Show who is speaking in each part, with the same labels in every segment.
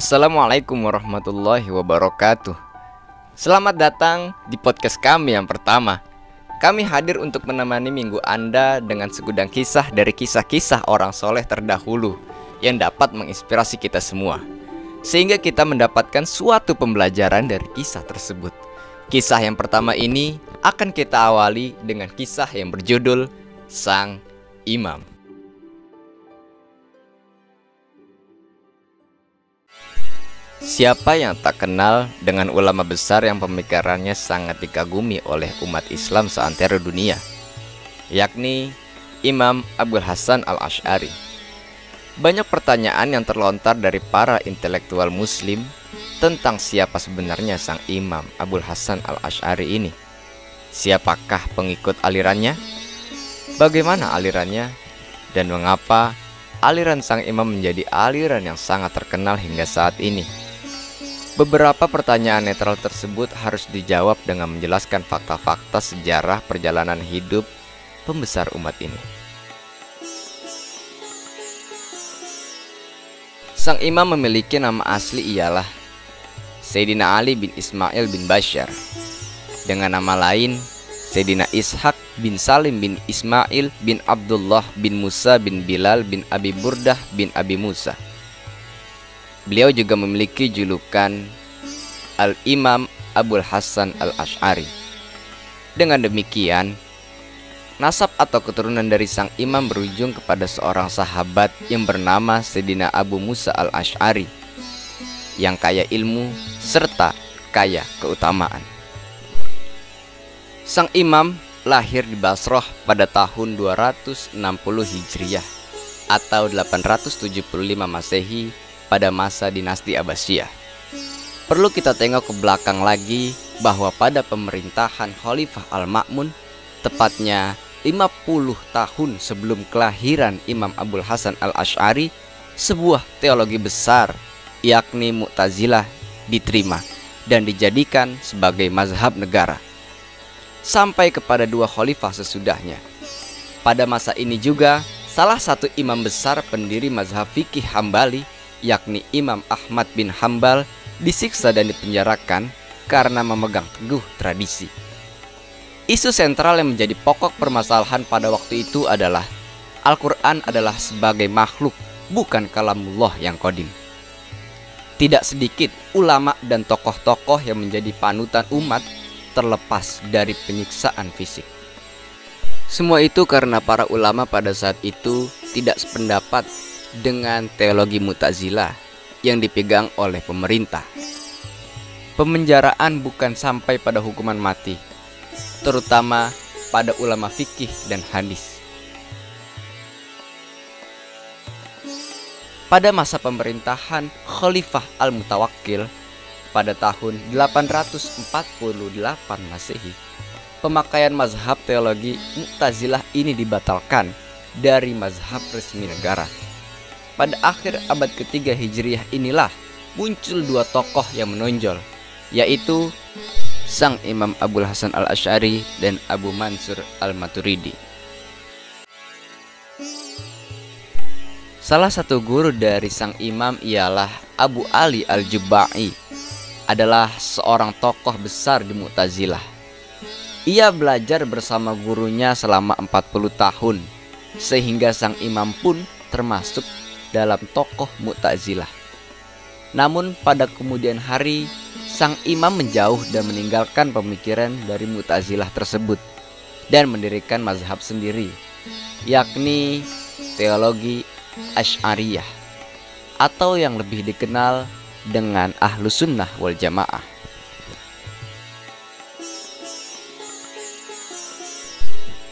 Speaker 1: Assalamualaikum warahmatullahi wabarakatuh. Selamat datang di podcast kami yang pertama. Kami hadir untuk menemani minggu Anda dengan segudang kisah dari kisah-kisah orang soleh terdahulu yang dapat menginspirasi kita semua. Sehingga kita mendapatkan suatu pembelajaran dari kisah tersebut. Kisah yang pertama ini akan kita awali dengan kisah yang berjudul Sang Imam. Siapa yang tak kenal dengan ulama besar yang pemikirannya sangat dikagumi oleh umat Islam seantero dunia, yakni Imam Abdul Hasan al-Ash'ari. Banyak pertanyaan yang terlontar dari para intelektual muslim tentang siapa sebenarnya sang Imam Abdul Hasan al-Ash'ari ini. Siapakah pengikut alirannya? Bagaimana alirannya? Dan mengapa aliran sang imam menjadi aliran yang sangat terkenal hingga saat ini? Beberapa pertanyaan netral tersebut harus dijawab dengan menjelaskan fakta-fakta sejarah perjalanan hidup pembesar umat ini. Sang imam memiliki nama asli ialah Sayyidina Ali bin Ismail bin Bashar. Dengan nama lain, Sayyidina Ishak bin Salim bin Ismail bin Abdullah bin Musa bin Bilal bin Abi Burdah bin Abi Musa. Beliau juga memiliki julukan Al-Imam Abul Hasan Al-Ash'ari. Dengan demikian, nasab atau keturunan dari sang imam berujung kepada seorang sahabat yang bernama Sedina Abu Musa Al-Ash'ari yang kaya ilmu serta kaya keutamaan. Sang imam lahir di Basroh pada tahun 260 Hijriah atau 875 Masehi pada masa dinasti Abbasiyah. Perlu kita tengok ke belakang lagi bahwa pada pemerintahan Khalifah Al-Ma'mun, tepatnya 50 tahun sebelum kelahiran Imam Abdul Hasan Al-Ash'ari, sebuah teologi besar yakni Mu'tazilah diterima dan dijadikan sebagai mazhab negara. Sampai kepada dua khalifah sesudahnya. Pada masa ini juga, salah satu imam besar pendiri mazhab fikih Hambali yakni Imam Ahmad bin Hambal disiksa dan dipenjarakan karena memegang teguh tradisi. Isu sentral yang menjadi pokok permasalahan pada waktu itu adalah Al-Quran adalah sebagai makhluk, bukan kalamullah yang kodim. Tidak sedikit ulama dan tokoh-tokoh yang menjadi panutan umat terlepas dari penyiksaan fisik. Semua itu karena para ulama pada saat itu tidak sependapat dengan teologi Mu'tazilah yang dipegang oleh pemerintah. Pemenjaraan bukan sampai pada hukuman mati, terutama pada ulama fikih dan hadis. Pada masa pemerintahan Khalifah Al-Mutawakkil pada tahun 848 Masehi, pemakaian mazhab teologi Mu'tazilah ini dibatalkan dari mazhab resmi negara pada akhir abad ketiga Hijriah inilah muncul dua tokoh yang menonjol, yaitu sang Imam Abdul Hasan Al-Ash'ari dan Abu Mansur Al-Maturidi. Salah satu guru dari sang imam ialah Abu Ali Al-Jubai adalah seorang tokoh besar di Mu'tazilah. Ia belajar bersama gurunya selama 40 tahun sehingga sang imam pun termasuk dalam tokoh Mu'tazilah. Namun pada kemudian hari, sang imam menjauh dan meninggalkan pemikiran dari Mu'tazilah tersebut dan mendirikan mazhab sendiri, yakni teologi Asy'ariyah atau yang lebih dikenal dengan Ahlus Sunnah wal Jamaah.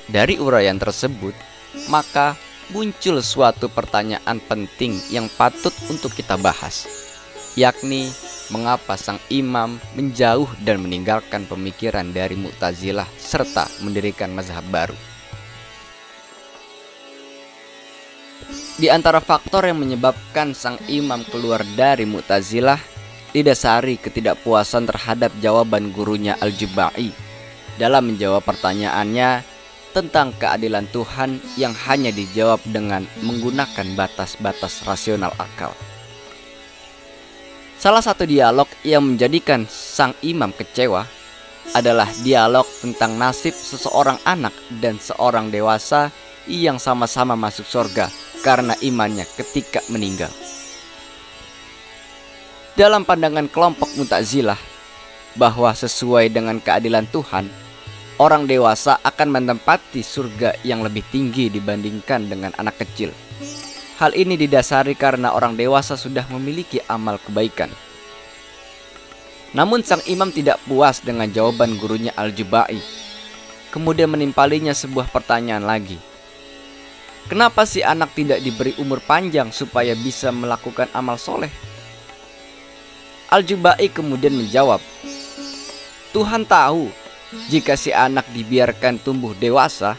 Speaker 1: Dari uraian tersebut, maka muncul suatu pertanyaan penting yang patut untuk kita bahas, yakni mengapa sang imam menjauh dan meninggalkan pemikiran dari Mu'tazilah serta mendirikan mazhab baru. Di antara faktor yang menyebabkan sang imam keluar dari Mu'tazilah didasari ketidakpuasan terhadap jawaban gurunya Al-Jubai dalam menjawab pertanyaannya tentang keadilan Tuhan yang hanya dijawab dengan menggunakan batas-batas rasional akal. Salah satu dialog yang menjadikan sang imam kecewa adalah dialog tentang nasib seseorang anak dan seorang dewasa yang sama-sama masuk surga karena imannya ketika meninggal. Dalam pandangan kelompok Mutazilah bahwa sesuai dengan keadilan Tuhan, orang dewasa akan menempati surga yang lebih tinggi dibandingkan dengan anak kecil. Hal ini didasari karena orang dewasa sudah memiliki amal kebaikan. Namun sang imam tidak puas dengan jawaban gurunya Al-Jubai. Kemudian menimpalinya sebuah pertanyaan lagi. Kenapa si anak tidak diberi umur panjang supaya bisa melakukan amal soleh? Al-Jubai kemudian menjawab, Tuhan tahu jika si anak dibiarkan tumbuh dewasa,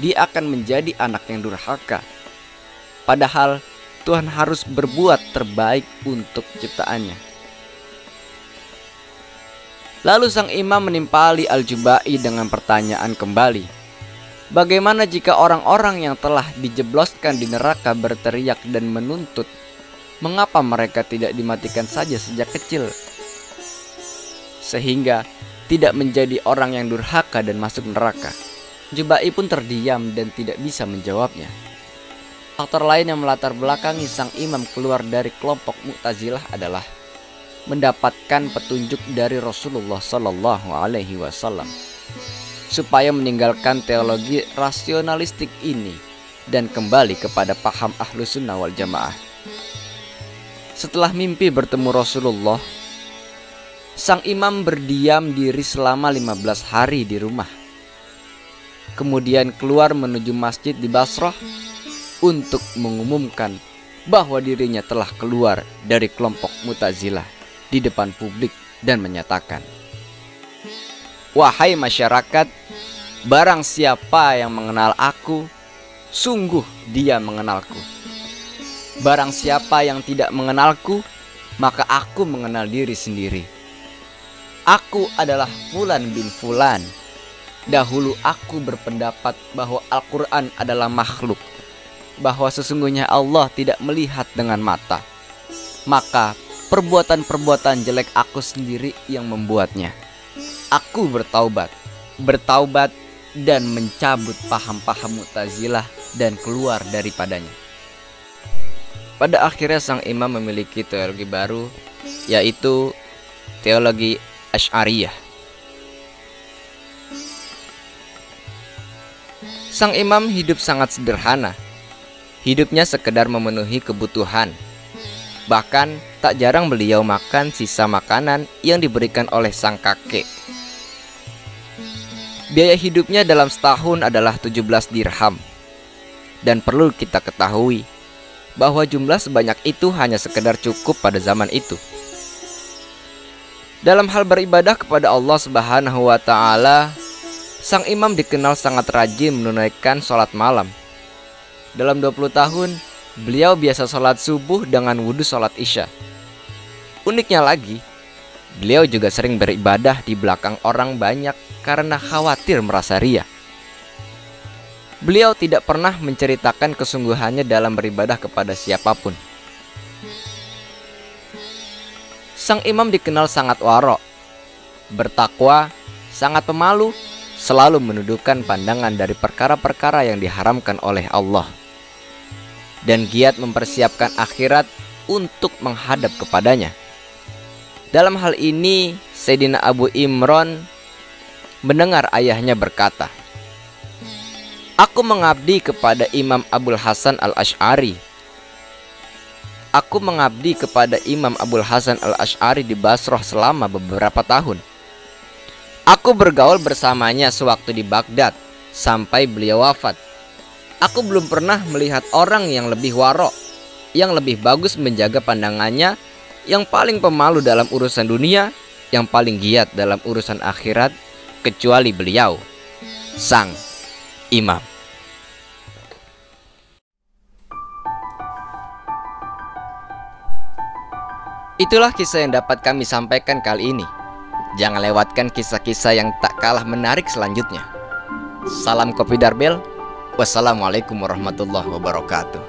Speaker 1: dia akan menjadi anak yang durhaka Padahal Tuhan harus berbuat terbaik untuk ciptaannya. Lalu sang imam menimpali Al-Jubai dengan pertanyaan kembali. Bagaimana jika orang-orang yang telah dijebloskan di neraka berteriak dan menuntut? Mengapa mereka tidak dimatikan saja sejak kecil? Sehingga tidak menjadi orang yang durhaka dan masuk neraka. Jubai pun terdiam dan tidak bisa menjawabnya. Faktor lain yang melatar belakangi sang imam keluar dari kelompok Mu'tazilah adalah mendapatkan petunjuk dari Rasulullah Shallallahu Alaihi Wasallam supaya meninggalkan teologi rasionalistik ini dan kembali kepada paham ahlu sunnah wal jamaah. Setelah mimpi bertemu Rasulullah, sang imam berdiam diri selama 15 hari di rumah. Kemudian keluar menuju masjid di Basrah untuk mengumumkan bahwa dirinya telah keluar dari kelompok Mutazilah di depan publik dan menyatakan, "Wahai masyarakat, barang siapa yang mengenal aku, sungguh dia mengenalku. Barang siapa yang tidak mengenalku, maka aku mengenal diri sendiri. Aku adalah Fulan bin Fulan." Dahulu aku berpendapat bahwa Al-Quran adalah makhluk bahwa sesungguhnya Allah tidak melihat dengan mata. Maka perbuatan-perbuatan jelek aku sendiri yang membuatnya. Aku bertaubat, bertaubat dan mencabut paham-paham mutazilah dan keluar daripadanya. Pada akhirnya sang imam memiliki teologi baru yaitu teologi Asy'ariyah. Sang imam hidup sangat sederhana Hidupnya sekedar memenuhi kebutuhan. Bahkan tak jarang beliau makan sisa makanan yang diberikan oleh sang kakek. Biaya hidupnya dalam setahun adalah 17 dirham. Dan perlu kita ketahui bahwa jumlah sebanyak itu hanya sekedar cukup pada zaman itu. Dalam hal beribadah kepada Allah Subhanahu wa taala, sang imam dikenal sangat rajin menunaikan sholat malam dalam 20 tahun, beliau biasa sholat subuh dengan wudhu sholat isya. Uniknya lagi, beliau juga sering beribadah di belakang orang banyak karena khawatir merasa ria. Beliau tidak pernah menceritakan kesungguhannya dalam beribadah kepada siapa pun. Sang imam dikenal sangat warok, bertakwa, sangat pemalu, selalu menundukkan pandangan dari perkara-perkara yang diharamkan oleh Allah dan giat mempersiapkan akhirat untuk menghadap kepadanya. Dalam hal ini, Sayyidina Abu Imron mendengar ayahnya berkata, Aku mengabdi kepada Imam Abdul Hasan al-Ash'ari. Aku mengabdi kepada Imam Abdul Hasan al-Ash'ari di Basrah selama beberapa tahun. Aku bergaul bersamanya sewaktu di Baghdad sampai beliau wafat. Aku belum pernah melihat orang yang lebih warok, yang lebih bagus menjaga pandangannya, yang paling pemalu dalam urusan dunia, yang paling giat dalam urusan akhirat, kecuali beliau, sang imam. Itulah kisah yang dapat kami sampaikan kali ini. Jangan lewatkan kisah-kisah yang tak kalah menarik selanjutnya. Salam Kopi Darbel. Wassalamualaikum warahmatullahi wabarakatuh.